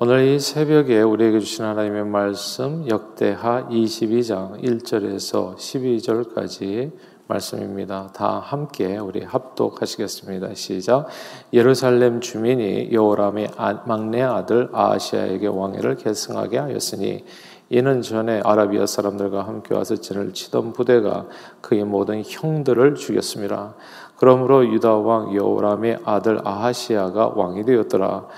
오늘 이 새벽에 우리에게 주신 하나님의 말씀 역대하 22장 1절에서 12절까지 말씀입니다. 다 함께 우리 합독하시겠습니다. 시작. 예루살렘 주민이 여호람의 아, 막내 아들 아시아에게 왕위를 계승하게 하였으니 이는 전에 아라비아 사람들과 함께 와서 진을 치던 부대가 그의 모든 형들을 죽였습니다. 그러므로 유다 왕 여호람의 아들 아하시아가 왕이 되었더라.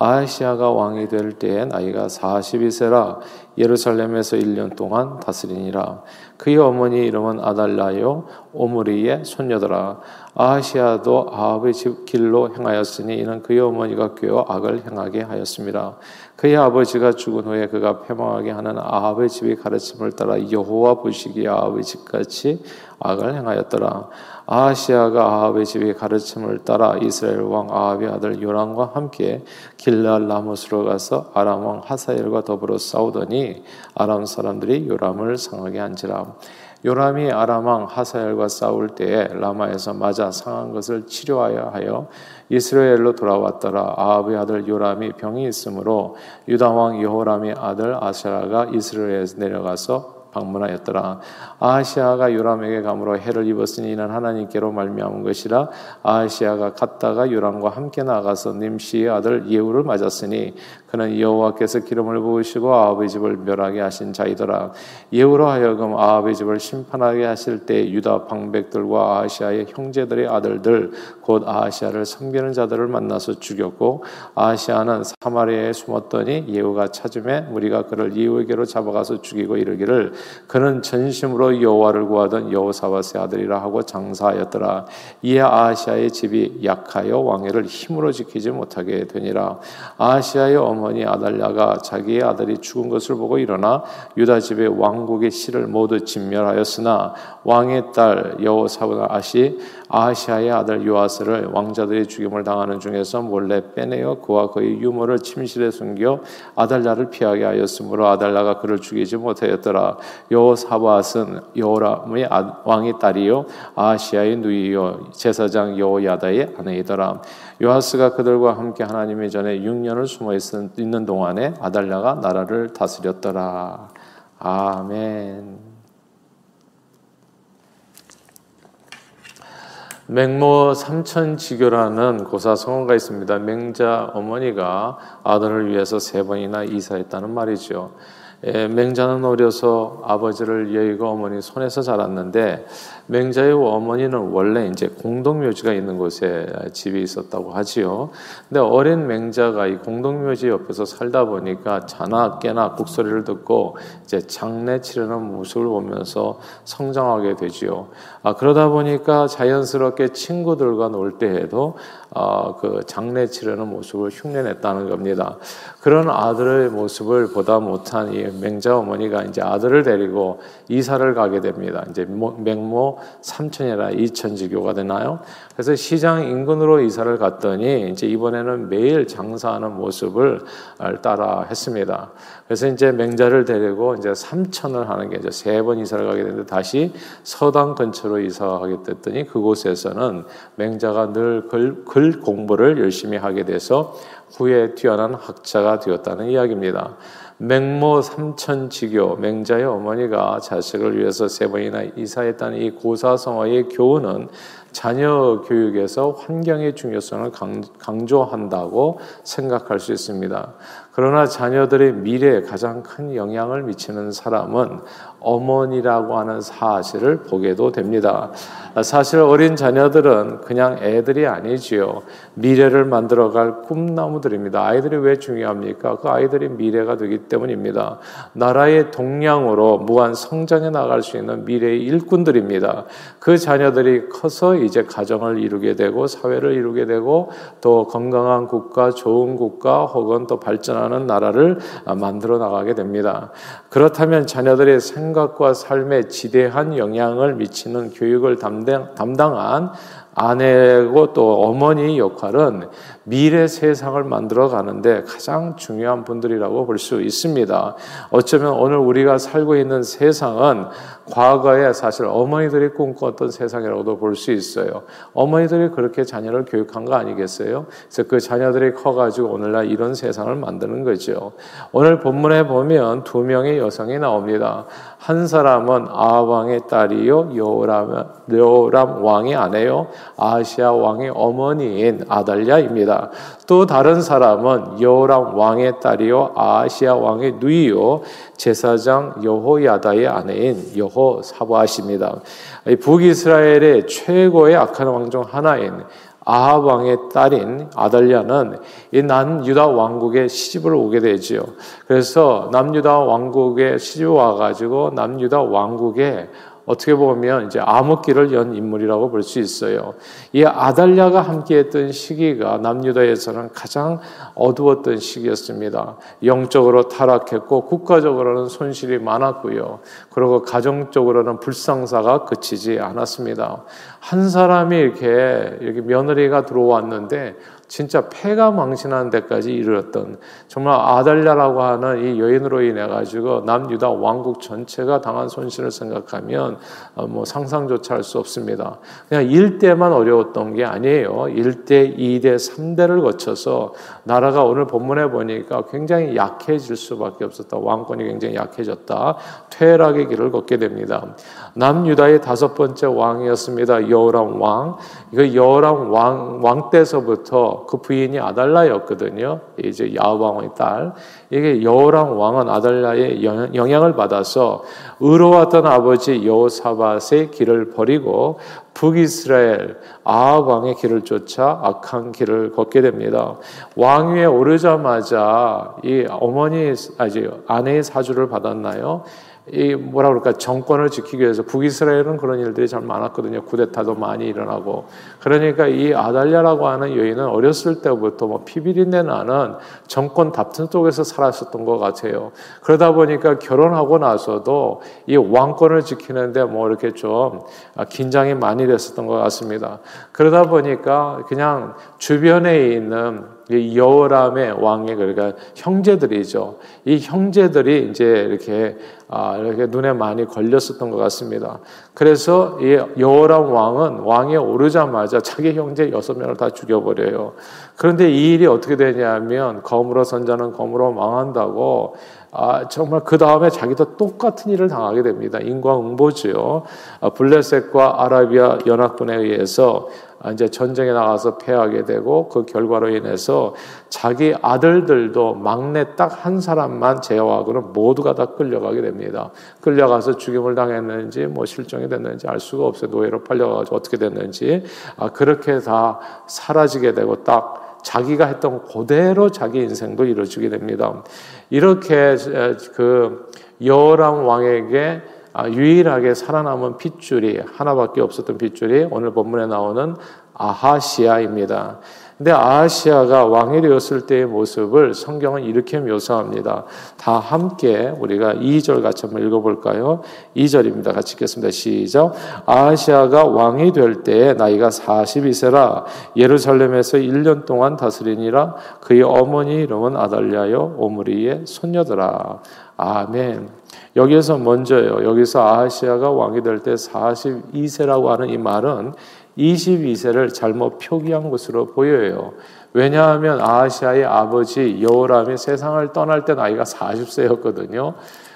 아하시아가 왕이 될 때에 나이가 42세라 예루살렘에서 1년 동안 다스리니라. 그의 어머니 이름은 아달라요 오므리의 손녀더라. 아하시아도 아합의 집 길로 행하였으니 이는 그의 어머니가 꾀어 악을 행하게 하였습니다. 그의 아버지가 죽은 후에 그가 패망하게 하는 아합의 집의 가르침을 따라 여호와 보시기에 아합의 집같이 악을 행하였더라. 아하시아가 아합의 집의 가르침을 따라 이스라엘 왕 아합의 아들 요람과 함께 길랄 라못으로 가서 아람 왕 하사엘과 더불어 싸우더니 아람 사람들이 요람을 상하게 한지라. 요람이 아람 왕 하사엘과 싸울 때에 라마에서 맞아 상한 것을 치료하여 하여 이스라엘로 돌아왔더라. 아합의 아들 요람이 병이 있으므로 유다 왕 여호람의 아들 아샤라가 이스라엘에서 내려가서 방문하였더라. 아시아가 요람에게 감으로 해를 입었으니 이는 하나님께로 말미암은 것이라. 아시아가 갔다가 요람과 함께 나가서 님시의 아들 예후를 맞았으니 그는 여호와께서 기름을 부으시고 아합의 집을 멸하게 하신 자이더라. 예후로 하여금 아합의 집을 심판하게 하실 때 유다 방백들과 아시아의 형제들의 아들들 곧 아시아를 섬기는 자들을 만나서 죽였고 아시아는 사마리아에 숨었더니 예후가 찾음에 우리가 그를 예후에게로 잡아가서 죽이고 이르기를 그는 전심으로 여호와를 구하던 여호사밧의 아들이라 하고 장사하였더라. 이에 아시아의 집이 약하여 왕위를 힘으로 지키지 못하게 되니라. 아시아의 어머니 아달랴가 자기의 아들이 죽은 것을 보고 일어나 유다 집의 왕국의 씨를 모두 진멸하였으나 왕의 딸 여호사밧이 아시아의 아들 요아스를 왕자들의 죽임을 당하는 중에서 몰래 빼내어 그와 그의 유모를 침실에 숨겨 아달랴를 피하게 하였으므로 아달랴가 그를 죽이지 못하였더라. 여호사밧은 여호람의 아, 왕의 딸이요 아시아의 누이요 제사장 여호야다의 아내이더라. 요아스가 그들과 함께 하나님의 전에 6년을 숨어 있는 동안에 아달랴가 나라를 다스렸더라. 아멘. 맹모 삼천지교라는 고사 성어가 있습니다. 맹자 어머니가 아들을 위해서 세 번이나 이사했다는 말이죠. 예, 맹자는 어려서 아버지를 여의고 어머니 손에서 자랐는데 맹자의 어머니는 원래 이제 공동묘지가 있는 곳에 집이 있었다고 하지요. 근데 어린 맹자가 이 공동묘지 옆에서 살다 보니까 자나 깨나 곡소리를 듣고 이제 장례 치르는 모습을 보면서 성장하게 되지요. 아, 그러다 보니까 자연스럽게 친구들과 놀 때에도 어, 그 장례 치르는 모습을 흉내냈다는 겁니다. 그런 아들의 모습을 보다 못한 이 맹자 어머니가 이제 아들을 데리고 이사를 가게 됩니다. 이제 맹모 삼천이라 이천지교가 되나요? 그래서 시장 인근으로 이사를 갔더니 이제 이번에는 매일 장사하는 모습을 따라 했습니다. 그래서 이제 맹자를 데리고 이제 삼천을 하는 게 이제 세 번 이사를 가게 되는데 다시 서당 근처로 이사하게 됐더니 그곳에서는 맹자가 늘 글, 글 공부를 열심히 하게 돼서 후에 뛰어난 학자가 되었다는 이야기입니다. 맹모 삼천지교 맹자의 어머니가 자식을 위해서 세 번이나 이사했다는 이 고사성어의 교훈은 자녀 교육에서 환경의 중요성을 강조한다고 생각할 수 있습니다. 그러나 자녀들의 미래에 가장 큰 영향을 미치는 사람은 어머니라고 하는 사실을 보게도 됩니다. 사실 어린 자녀들은 그냥 애들이 아니지요. 미래를 만들어갈 꿈나무들입니다. 아이들이 왜 중요합니까? 그 아이들이 미래가 되기 때문입니다. 나라의 동량으로 무한 성장해 나갈 수 있는 미래의 일꾼들입니다. 그 자녀들이 커서 이제 가정을 이루게 되고 사회를 이루게 되고 또 건강한 국가, 좋은 국가 혹은 또 발전하는 나라를 만들어 나가게 됩니다. 그렇다면 자녀들의 생각과 삶에 지대한 영향을 미치는 교육을 담당, 담당한 아내고 또 어머니 역할은 미래 세상을 만들어 가는데 가장 중요한 분들이라고 볼 수 있습니다. 어쩌면 오늘 우리가 살고 있는 세상은 과거에 사실 어머니들이 꿈꿨던 세상이라고도 볼 수 있어요. 어머니들이 그렇게 자녀를 교육한 거 아니겠어요? 그래서 그 자녀들이 커가지고 오늘날 이런 세상을 만드는 거죠. 오늘 본문에 보면 두 명의 여성이 나옵니다. 한 사람은 아왕의 딸이요 여호람, 여호람 왕의 아내요 아시아 왕의 어머니인 아달랴입니다. 또 다른 사람은 여호람 왕의 딸이요 아시아 왕의 누이요 제사장 여호야다의 아내인 여호사바십니다. 북이스라엘의 최고의 악한 왕 중 하나인 아합 왕의 딸인 아달랴는 이 남 유다 왕국에 시집을 오게 되지요. 그래서 남 유다 왕국에 시집 와 가지고 남 유다 왕국에 어떻게 보면 이제 암흑기를 연 인물이라고 볼 수 있어요. 이 아달랴가 함께했던 시기가 남유다에서는 가장 어두웠던 시기였습니다. 영적으로 타락했고 국가적으로는 손실이 많았고요. 그리고 가정적으로는 불상사가 그치지 않았습니다. 한 사람이 이렇게 이렇게 며느리가 들어왔는데 진짜 폐가 망신하는 데까지 이르렀던 정말 아달랴라고 하는 이 여인으로 인해 가지고 남유다 왕국 전체가 당한 손실을 생각하면 어, 뭐 상상조차 할 수 없습니다. 그냥 1대만 어려웠던 게 아니에요. 1대, 2대, 3대를 거쳐서 나라가 오늘 본문에 보니까 굉장히 약해질 수밖에 없었다. 왕권이 굉장히 약해졌다. 퇴락의 길을 걷게 됩니다. 남유다의 다섯 번째 왕이었습니다. 여호람 왕. 이거 여호람 왕, 왕 때서부터 그 부인이 아달라였거든요. 이제 야왕의 딸. 이게 여호람 왕은 아달라의 영향을 받아서 의로웠던 아버지 여호사밧의 길을 버리고 북이스라엘 아합 왕의 길을 쫓아 악한 길을 걷게 됩니다. 왕위에 오르자마자 이 어머니 아직 아내의 사주를 받았나요? 이 뭐라 그럴까 정권을 지키기 위해서 북이스라엘은 그런 일들이 잘 많았거든요. 쿠데타도 많이 일어나고 그러니까 이 아달랴라고 하는 여인은 어렸을 때부터 뭐 피비린내 나는 정권 다툼 속에서 살았었던 것 같아요. 그러다 보니까 결혼하고 나서도 이 왕권을 지키는데 뭐 이렇게 좀 긴장이 많이 됐었던 것 같습니다. 그러다 보니까 그냥 주변에 있는 여호람의 왕의 그러니까 형제들이죠. 이 형제들이 이제 이렇게 아, 이렇게 눈에 많이 걸렸었던 것 같습니다. 그래서 이 여호람 왕은 왕에 오르자마자 자기 형제 여섯 명을 다 죽여버려요. 그런데 이 일이 어떻게 되냐면 검으로 선자는 검으로 망한다고 아, 정말 그 다음에 자기도 똑같은 일을 당하게 됩니다. 인과응보지요. 아, 블레셋과 아라비아 연합군에 의해서 아, 이제 전쟁에 나가서 패하게 되고 그 결과로 인해서 자기 아들들도 막내 딱 한 사람만 제어하고는 모두가 다 끌려가게 됩니다. 끌려가서 죽임을 당했는지 뭐 실종이 됐는지 알 수가 없어요. 노예로 팔려가지고 어떻게 됐는지 아, 그렇게 다 사라지게 되고 딱 자기가 했던 그대로 자기 인생도 이루어지게 됩니다. 이렇게 그 여호람 왕에게 아, 유일하게 살아남은 핏줄이 하나밖에 없었던 핏줄이 오늘 본문에 나오는 아하시아입니다. 근데 아하시아가 왕이 되었을 때의 모습을 성경은 이렇게 묘사합니다. 다 함께 우리가 2절 같이 한번 읽어볼까요? 2절입니다. 같이 읽겠습니다. 시작. 아하시아가 왕이 될 때에 나이가 42세라 예루살렘에서 1년 동안 다스리니라 그의 어머니 이름은 아달랴요 오므리의 손녀더라. 아멘. 여기에서 먼저요. 여기서 아하시아가 왕이 될 때 42세라고 하는 이 말은 22세를 잘못 표기한 것으로 보여요. 왜냐하면 아하시아의 아버지 여호람이 세상을 떠날 때 나이가 40세였거든요.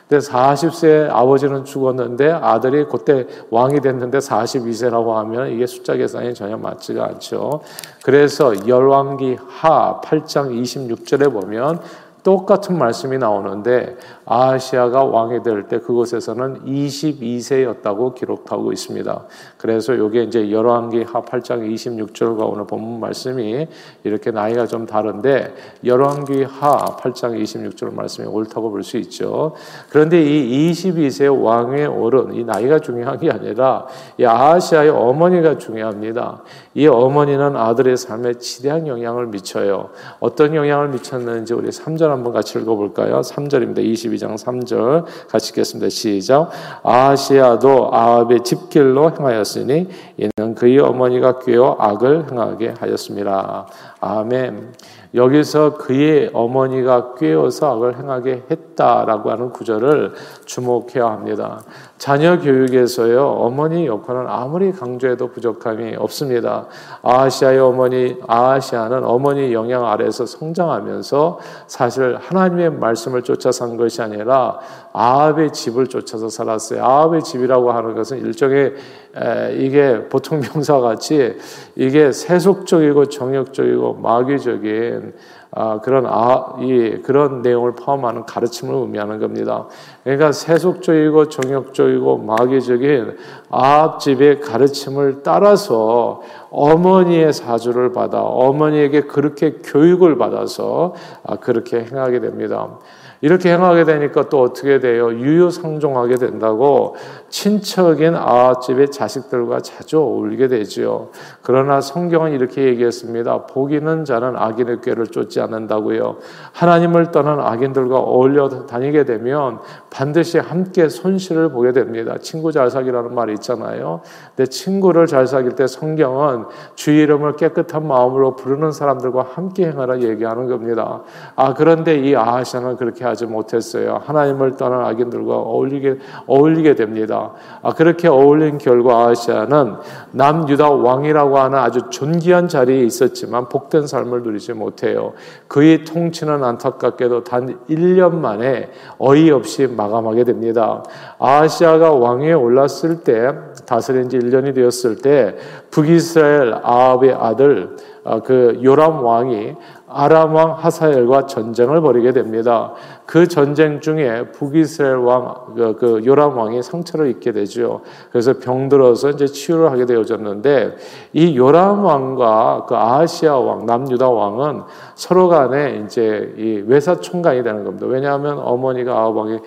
근데 40세 아버지는 죽었는데 아들이 그때 왕이 됐는데 42세라고 하면 이게 숫자 계산이 전혀 맞지가 않죠. 그래서 열왕기 하 8장 26절에 보면 똑같은 말씀이 나오는데 아시아가 왕이 될 때 그곳에서는 22세였다고 기록하고 있습니다. 그래서 이게 이제 열왕기 하 8장 26절과 오늘 본문 말씀이 이렇게 나이가 좀 다른데 열왕기 하 8장 26절 말씀이 옳다고 볼 수 있죠. 그런데 이 22세 왕에 오른 이 나이가 중요한 게 아니라 이 아시아의 어머니가 중요합니다. 이 어머니는 아들의 삶에 지대한 영향을 미쳐요. 어떤 영향을 미쳤는지 우리 3절 한번 같이 읽어볼까요? 3절입니다. 22장 3절 같이 읽겠습니다. 시작. 아시아도 아합의 집길로 행하였으니 이는 그의 어머니가 꾀어 악을 행하게 하였습니다. 아멘. 여기서 그의 어머니가 꾀어서 악을 행하게 했다라고 하는 구절을 주목해야 합니다. 자녀 교육에서요, 어머니 역할은 아무리 강조해도 부족함이 없습니다. 아시아의 어머니, 아시아는 어머니 영향 아래서 성장하면서 사실 하나님의 말씀을 쫓아 산 것이 아니라 아합의 집을 쫓아서 살았어요. 아합의 집이라고 하는 것은 일종의 에, 이게 보통 명사 같이 이게 세속적이고 정욕적이고 마귀적인 아, 그런 아, 이 그런 내용을 포함하는 가르침을 의미하는 겁니다. 그러니까 세속적이고 정욕적이고 마귀적인 아합집의 가르침을 따라서 어머니의 사주를 받아 어머니에게 그렇게 교육을 받아서 아, 그렇게 행하게 됩니다. 이렇게 행하게 되니까 또 어떻게 돼요? 유유상종하게 된다고 친척인 아집의 자식들과 자주 어울리게 되지요. 그러나 성경은 이렇게 얘기했습니다. 복 있는 자는 악인의 꾀를 쫓지 않는다고요. 하나님을 떠난 악인들과 어울려 다니게 되면 반드시 함께 손실을 보게 됩니다. 친구 잘 사귀라는 말이 있잖아요. 내 친구를 잘 사귈 때 성경은 주의 이름을 깨끗한 마음으로 부르는 사람들과 함께 행하라 얘기하는 겁니다. 아 그런데 이 아하샤는 그렇게 못했어요. 하나님을 떠난 악인들과 어울리게 어울리게 됩니다. 아 그렇게 어울린 결과 아하샤는 남유다 왕이라고 하는 아주 존귀한 자리에 있었지만 복된 삶을 누리지 못해요. 그의 통치는 안타깝게도 단 1년 만에 어이없이 마감하게 됩니다. 아하시아가 왕위에 올랐을 때 다스린 지 1년이 되었을 때 북이스라엘 아합의 아들 아, 그 요람 왕이 아람 왕 하사엘과 전쟁을 벌이게 됩니다. 그 전쟁 중에 북이스라엘 왕, 그, 그 요람 왕이 상처를 입게 되죠. 그래서 병들어서 이제 치유를 하게 되어졌는데 이 요람 왕과 그 아하시아 왕, 남유다 왕은 서로 간에 이제 이 외사 총간이 되는 겁니다. 왜냐하면 어머니가 아합 왕의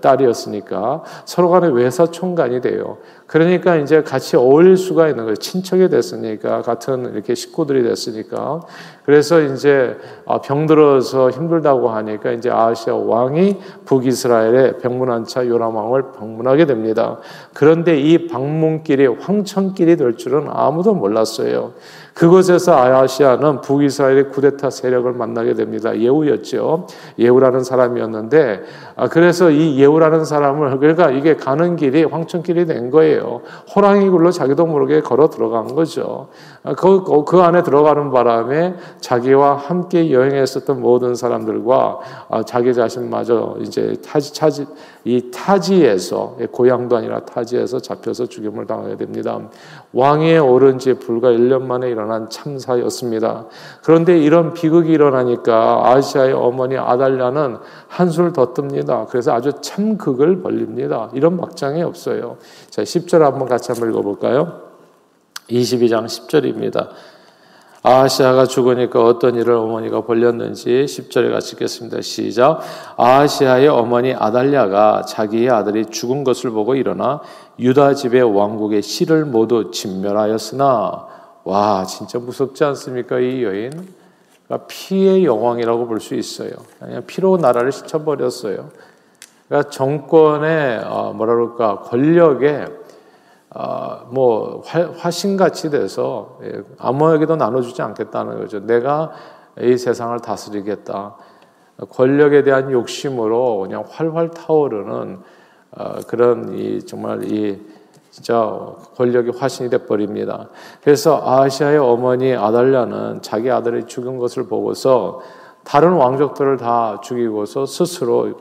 딸이었으니까 서로 간에 외사 총간이 돼요. 그러니까 이제 같이 어울릴 수가 있는 거예요. 친척이 됐으니까 같은 이렇게 식구들이 됐으니까 그래서 이제 아, 병들어서 힘들다고 하니까 이제 아시아 왕이 북이스라엘의 병문안 차 요람 왕을 방문하게 됩니다. 그런데 이 방문길이 황천길이 될 줄은 아무도 몰랐어요. 그곳에서 아야시아는 북이스라엘의 쿠데타 세력을 만나게 됩니다. 예후였죠. 예후라는 사람이었는데 아, 그래서 이 예후라는 사람을 그러니까 이게 가는 길이 황천길이 된 거예요. 호랑이 굴로 자기도 모르게 걸어 들어간 거죠. 아, 그, 그, 그 안에 들어가는 바람에 자기와 함께 여행했었던 모든 사람들과 아, 자기 자신마저 이제 타지, 타지, 이 타지에서 고향도 아니라 타지에서 잡혀서 죽임을 당하게 됩니다. 왕위에 오른 지 불과 1년 만에 일어난 참사였습니다. 그런데 이런 비극이 일어나니까 아시아의 어머니 아달랴는 한술 더 뜹니다. 그래서 아주 참극을 벌립니다. 이런 막장이 없어요. 자, 10절 한번 같이 한번 읽어볼까요? 22장 10절입니다. 아시아가 죽으니까 어떤 일을 어머니가 벌렸는지 10절에 같이 읽겠습니다. 시작. 아시아의 어머니 아달랴가 자기의 아들이 죽은 것을 보고 일어나 유다 집의 왕국의 씨를 모두 진멸하였으나 와 진짜 무섭지 않습니까 이 여인? 그러니까 피의 여왕이라고 볼 수 있어요. 그냥 피로 나라를 시쳐버렸어요. 그러니까 정권의 어, 뭐라 그럴까 권력에 아, 뭐 화 신같이 돼서 예, 아무에게도 나눠주지 않겠다는 거죠. 내가 이 세상을 다스리겠다. 권력에 대한 욕심으로 그냥 활활 타오르는 어, 그런 이 정말 이 진짜 권력이 화신이 돼 버립니다. 그래서 아시아의 어머니 아달랴는 자기 아들이 죽은 것을 보고서 다른 왕족들을 다 죽이고서 스스로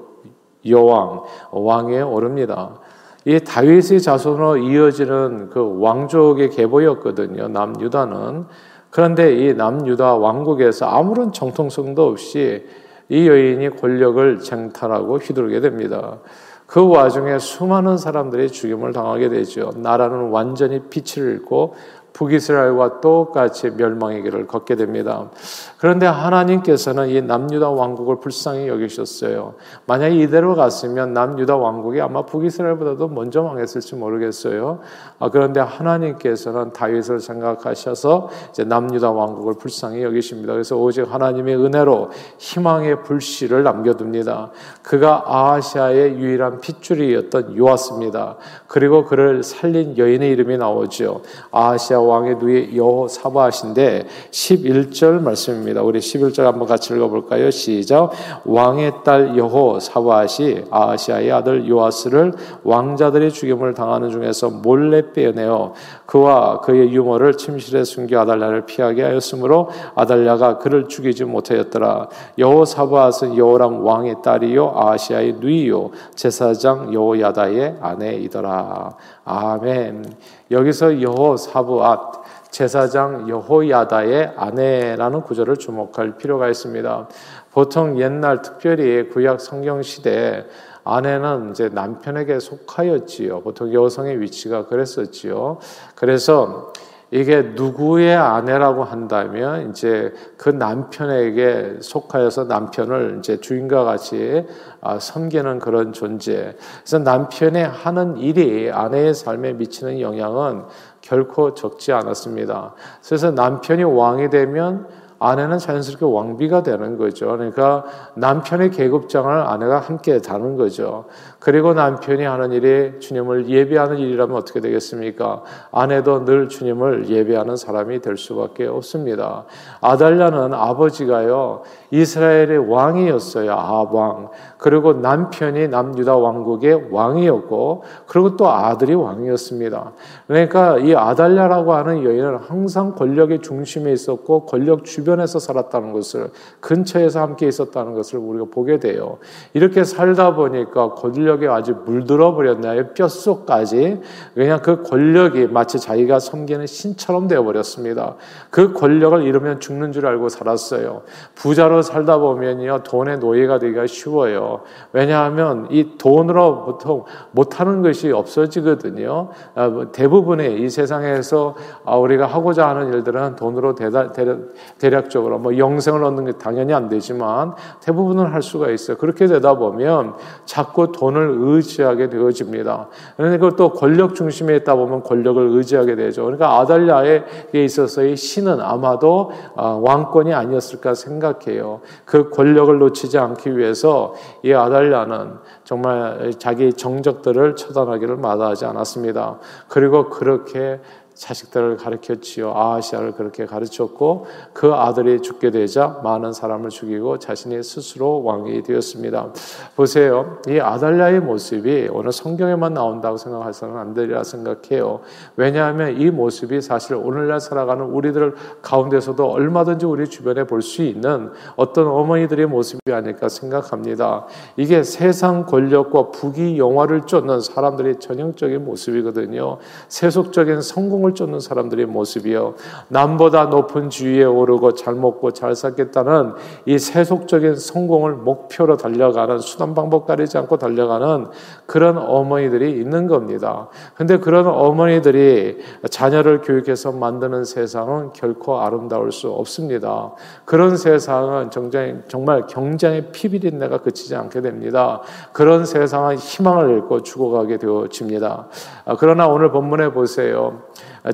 여왕 왕에 오릅니다. 이 다윗의 자손으로 이어지는 그 왕족의 계보였거든요. 남유다는. 그런데 이 남유다 왕국에서 아무런 정통성도 없이 이 여인이 권력을 쟁탈하고 휘두르게 됩니다. 그 와중에 수많은 사람들이 죽임을 당하게 되죠. 나라는 완전히 빛을 잃고 북이스라엘과 똑같이 멸망의 길을 걷게 됩니다. 그런데 하나님께서는 이 남유다 왕국을 불쌍히 여기셨어요. 만약 이대로 갔으면 남유다 왕국이 아마 북이스라엘보다도 먼저 망했을지 모르겠어요. 아, 그런데 하나님께서는 다윗을 생각하셔서 이제 남유다 왕국을 불쌍히 여기십니다. 그래서 오직 하나님의 은혜로 희망의 불씨를 남겨둡니다. 그가 아시아의 유일한 핏줄이었던 요아스입니다. 그리고 그를 살린 여인의 이름이 나오죠. 아시아 왕의 누이 여호사바하신데 11절 말씀입니다. 우리 11절 한번 같이 읽어볼까요? 시작. 왕의 딸 여호사바하시 아시아의 아들 요아스를 왕자들의 죽임을 당하는 중에서 몰래 빼어내어 그와 그의 유모를 침실에 숨겨 아달랴를 피하게 하였으므로 아달랴가 그를 죽이지 못하였더라. 여호사바앗은 여호람 왕의 딸이요 아시아의 누이요 제사장 여호야다의 아내이더라. 아멘. 여기서 여호사바앗 제사장 여호야다의 아내라는 구절을 주목할 필요가 있습니다. 보통 옛날 특별히 구약 성경 시대에 아내는 이제 남편에게 속하였지요. 보통 여성의 위치가 그랬었지요. 그래서 이게 누구의 아내라고 한다면 이제 그 남편에게 속하여서 남편을 이제 주인과 같이 아, 섬기는 그런 존재. 그래서 남편의 하는 일이 아내의 삶에 미치는 영향은 결코 적지 않았습니다. 그래서 남편이 왕이 되면 아내는 자연스럽게 왕비가 되는 거죠. 그러니까 남편의 계급장을 아내가 함께 다는 거죠. 그리고 남편이 하는 일이 주님을 예배하는 일이라면 어떻게 되겠습니까? 아내도 늘 주님을 예배하는 사람이 될 수밖에 없습니다. 아달랴는 아버지가요, 이스라엘의 왕이었어요. 아왕. 그리고 남편이 남유다 왕국의 왕이었고, 그리고 또 아들이 왕이었습니다. 그러니까 이 아달랴라고 하는 여인은 항상 권력의 중심에 있었고, 권력 주변 에서 살았다는 것을, 근처에서 함께 있었다는 것을 우리가 보게 돼요. 이렇게 살다 보니까 권력 권력에 아주 물들어 버렸나요? 뼛속까지. 그냥 그 권력이 마치 자기가 섬기는 신처럼 되어 버렸습니다. 그 권력을 잃으면 죽는 줄 알고 살았어요. 부자로 살다 보면요, 돈의 노예가 되기가 쉬워요. 왜냐하면 이 돈으로 보통 못하는 것이 없어지거든요. 아, 뭐 대부분의 이 세상에서 아, 우리가 하고자 하는 일들은 돈으로 대략, 대략적으로 뭐 영생을 얻는 게 당연히 안 되지만 대부분은 할 수가 있어요. 그렇게 되다 보면 자꾸 돈을 의지하게 되어집니다. 그러니까 또 권력 중심에 있다 보면 권력을 의지하게 되죠. 그러니까 아달랴에 있어서의 신은 아마도 아, 왕권이 아니었을까 생각해요. 그 권력을 놓치지 않기 위해서 이 아달랴는 정말 자기 정적들을 처단하기를 마다하지 않았습니다. 그리고 그렇게 자식들을 가르쳤지요. 아시아를 그렇게 가르쳤고 그 아들이 죽게 되자 많은 사람을 죽이고 자신이 스스로 왕이 되었습니다. 보세요. 이 아달랴의 모습이 오늘 성경에만 나온다고 생각해서는 안 되리라 생각해요. 왜냐하면 이 모습이 사실 오늘날 살아가는 우리들 가운데서도 얼마든지 우리 주변에 볼 수 있는 어떤 어머니들의 모습이 아닐까 생각합니다. 이게 세상 권력과 부귀 영화를 쫓는 사람들의 전형적인 모습이거든요. 세속적인 성공을 꿈을 쫓는 사람들의 모습이요. 남보다 높은 주위에 오르고 잘 먹고 잘 살겠다는 이 세속적인 성공을 목표로 달려가는 수단 방법 가리지 않고 달려가는 그런 어머니들이 있는 겁니다. 근데 그런 어머니들이 자녀를 교육해서 만드는 세상은 결코 아름다울 수 없습니다. 그런 세상은 정말, 경쟁의 피비린내가 그치지 않게 됩니다. 그런 세상은 희망을 잃고 죽어가게 되어집니다. 아, 그러나 오늘 본문에 보세요.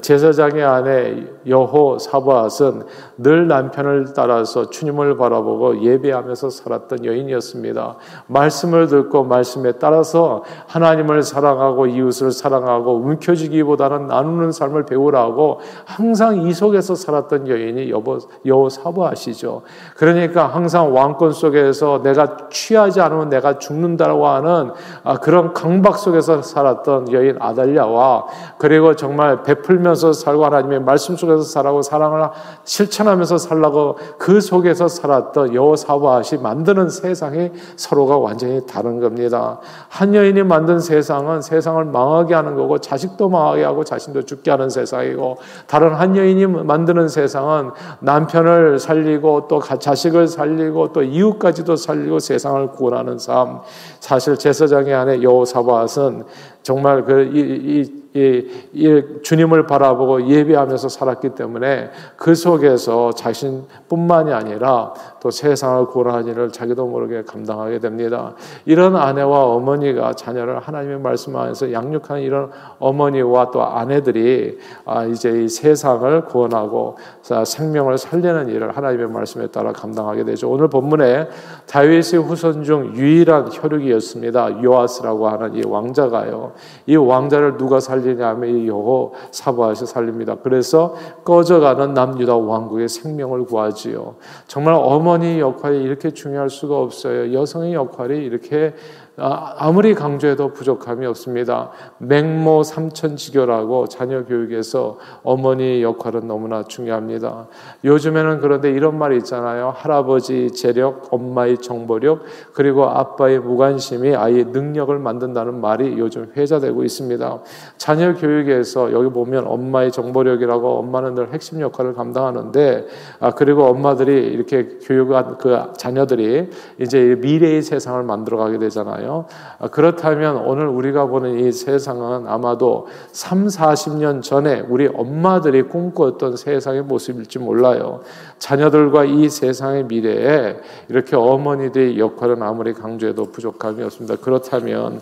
제사장의 아내 여호 사바앗은 늘 남편을 따라서 주님을 바라보고 예배하면서 살았던 여인이었습니다. 말씀을 듣고 말씀에 따라서 하나님을 사랑하고 이웃을 사랑하고 움켜쥐기보다는 나누는 삶을 배우라고 항상 이 속에서 살았던 여인이 여보, 여호 사바앗이죠. 그러니까 항상 왕권 속에서 내가 취하지 않으면 내가 죽는다고 하는 아, 그런 강박 속에서 살았던 여인 아달랴와 그리고 정말 베풀 풀면서 살고 하나님의 말씀 속에서 살라고 사랑을 실천하면서 살라고 그 속에서 살았던 여호사바시 만드는 세상이 서로가 완전히 다른 겁니다. 한 여인이 만든 세상은 세상을 망하게 하는 거고 자식도 망하게 하고 자신도 죽게 하는 세상이고 다른 한 여인이 만드는 세상은 남편을 살리고 또 자식을 살리고 또 이웃까지도 살리고 세상을 구원하는 삶. 사실 제사장의 아내 여호사밧은 정말 그 이, 이 이, 이 주님을 바라보고 예배하면서 살았기 때문에 그 속에서 자신뿐만이 아니라 또 세상을 일을 자기도 모르게 감당하게 됩니다. 이런 아내와 어머니가 자녀를 하나님의 말씀 안에서 양육하는 이런 어머니와 또 아내들이 아, 이제 이 세상을 구원하고 생명을 살리는 일을 하나님의 말씀에 따라 감당하게 되죠. 오늘 본문에 다윗의 후손 중 유일한 혈육이었습니다. 요아스라고 하는 이 왕자가요. 이 왕자를 누가 살리냐면 이 여호 사바에서 살립니다. 그래서 꺼져가는 남유다 왕국의 생명을 구하지요. 정말 어머 니 역할이 이렇게 중요할 수가 없어요. 여성의 역할이 이렇게 아, 아무리 강조해도 부족함이 없습니다. 맹모 삼천지교라고 자녀 교육에서 어머니 역할은 너무나 중요합니다. 요즘에는 그런데 이런 말이 있잖아요. 할아버지 재력, 엄마의 정보력, 그리고 아빠의 무관심이 아이의 능력을 만든다는 말이 요즘 회자되고 있습니다. 자녀 교육에서 여기 보면 엄마의 정보력이라고 엄마는 늘 핵심 역할을 감당하는데, 아, 그리고 엄마들이 이렇게 교육한 그 자녀들이 이제 미래의 세상을 만들어가게 되잖아요. 거잖아요. 아, 그렇다면 오늘 우리가 보는 이 세상은 아마도 3, 40년 전에 우리 엄마들이 꿈꾸었던 세상의 모습일지 몰라요. 자녀들과 이 세상의 미래에 이렇게 어머니들의 역할은 아무리 강조해도 부족함이 없습니다. 그렇다면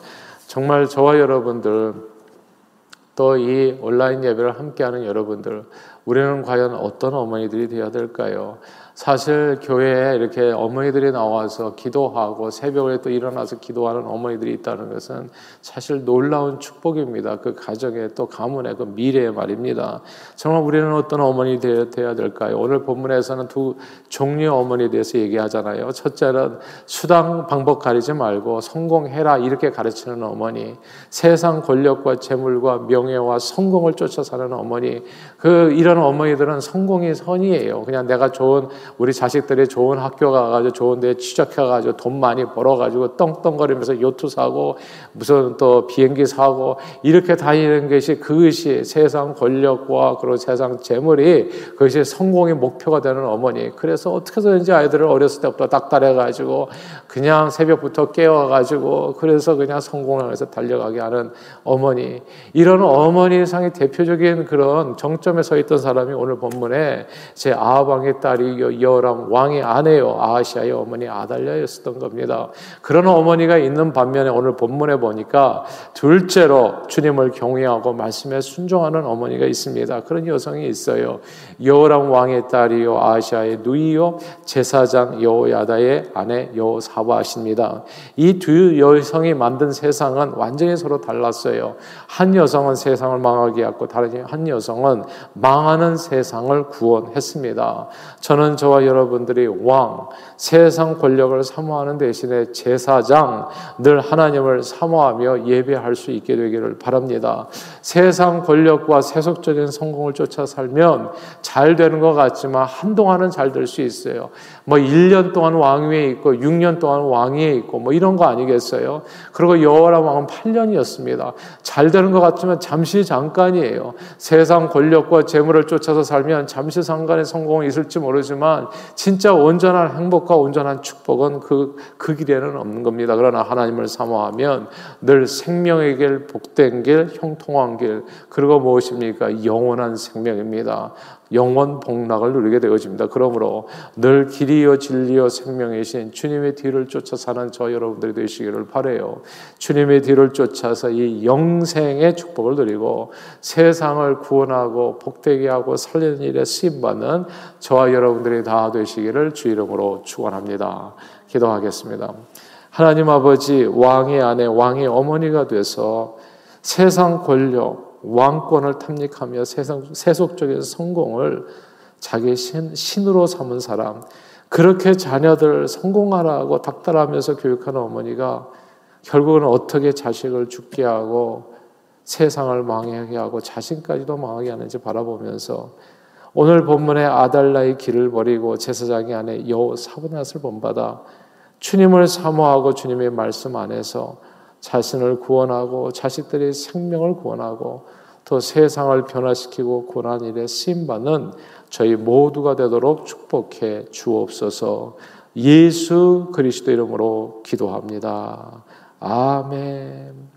정말 저와 여러분들 또이 온라인 예배를 함께하는 여러분들 우리는 과연 어떤 어머니들이 되어야 될까요? 사실 교회에 이렇게 어머니들이 나와서 기도하고 새벽에 또 일어나서 기도하는 어머니들이 있다는 것은 사실 놀라운 축복입니다. 그 가정의 또 가문의 그 미래의 말입니다. 정말 우리는 어떤 어머니 되어야 될까요? 오늘 본문에서는 두 종류의 어머니에 대해서 얘기하잖아요. 첫째는 수당 방법 가리지 말고 성공해라 이렇게 가르치는 어머니, 세상 권력과 재물과 명예와 성공을 쫓아 사는 어머니, 그 이런 어머니들은 성공이 선이에요. 그냥 내가 좋은 우리 자식들이 좋은 학교 가가지고 좋은 데 취직해가지고 돈 많이 벌어가지고 떵떵거리면서 요트 사고 무슨 또 비행기 사고 이렇게 다니는 것이 그것이 세상 권력과 그리고 세상 재물이 그것이 성공의 목표가 되는 어머니. 그래서 어떻게 해서든지 아이들을 어렸을 때부터 닥달해가지고 그냥 새벽부터 깨워가지고 그래서 그냥 성공을 해서 달려가게 하는 어머니. 이런 어머니 상의 대표적인 그런 정점에 서 있던 사람이 오늘 본문에 제 아방의 딸이 여람 왕의 아내요 아시아의 어머니 아달랴였었던 겁니다. 그런 어머니가 있는 반면에 오늘 본문에 보니까 둘째로 주님을 경외하고 말씀에 순종하는 어머니가 있습니다. 그런 여성이 있어요. 여호람 왕의 딸이요 아시아의 누이요 제사장 여호야다의 아내 여호 사바십니다. 이 두 여성이 만든 세상은 완전히 서로 달랐어요. 한 여성은 세상을 망하게 했고 다른 한 여성은 망하는 세상을 구원했습니다. 저는 저와 여러분들이 왕, 세상 권력을 사모하는 대신에 제사장, 늘 하나님을 사모하며 예배할 수 있게 되기를 바랍니다. 세상 권력과 세속적인 성공을 쫓아 살면 잘 되는 것 같지만 한동안은 잘 될 수 있어요. 뭐 1년 동안 왕위에 있고 6년 동안 왕위에 있고 뭐 이런 거 아니겠어요? 그리고 여호와람 왕은 8년이었습니다. 잘 되는 것 같지만 잠시 잠깐이에요. 세상 권력과 재물을 쫓아서 살면 잠시 상간의 성공이 있을지 모르지만 진짜 온전한 행복과 온전한 축복은 그, 그 길에는 없는 겁니다. 그러나 하나님을 사모하면 늘 생명의 길, 복된 길, 형통한 길, 그리고 무엇입니까? 영원한 생명입니다. 영원 복락을 누리게 되어집니다. 그러므로 늘 길이요 진리요 생명이신 주님의 뒤를 쫓아 사는 저 여러분들이 되시기를 바래요. 주님의 뒤를 쫓아서 이 영생의 축복을 누리고 세상을 구원하고 복되게 하고 살리는 일에 쓰임 받는 저와 여러분들이 다 되시기를 주 이름으로 축원합니다. 기도하겠습니다. 하나님 아버지 왕의 아내 왕의 어머니가 돼서 세상 권력 왕권을 탐닉하며 세상, 세속적인 성공을 자기 신, 신으로 삼은 사람, 그렇게 자녀들 성공하라고 닥달하면서 교육하는 어머니가 결국은 어떻게 자식을 죽게 하고 세상을 망하게 하고 자신까지도 망하게 하는지 바라보면서 오늘 본문의 아달라의 길을 버리고 제사장이 안에 여호 사브낫을 본받아 주님을 사모하고 주님의 말씀 안에서 자신을 구원하고 자식들의 생명을 구원하고 또 세상을 변화시키고 고난 일에 쓰임받는 저희 모두가 되도록 축복해 주옵소서 예수 그리스도 이름으로 기도합니다. 아멘.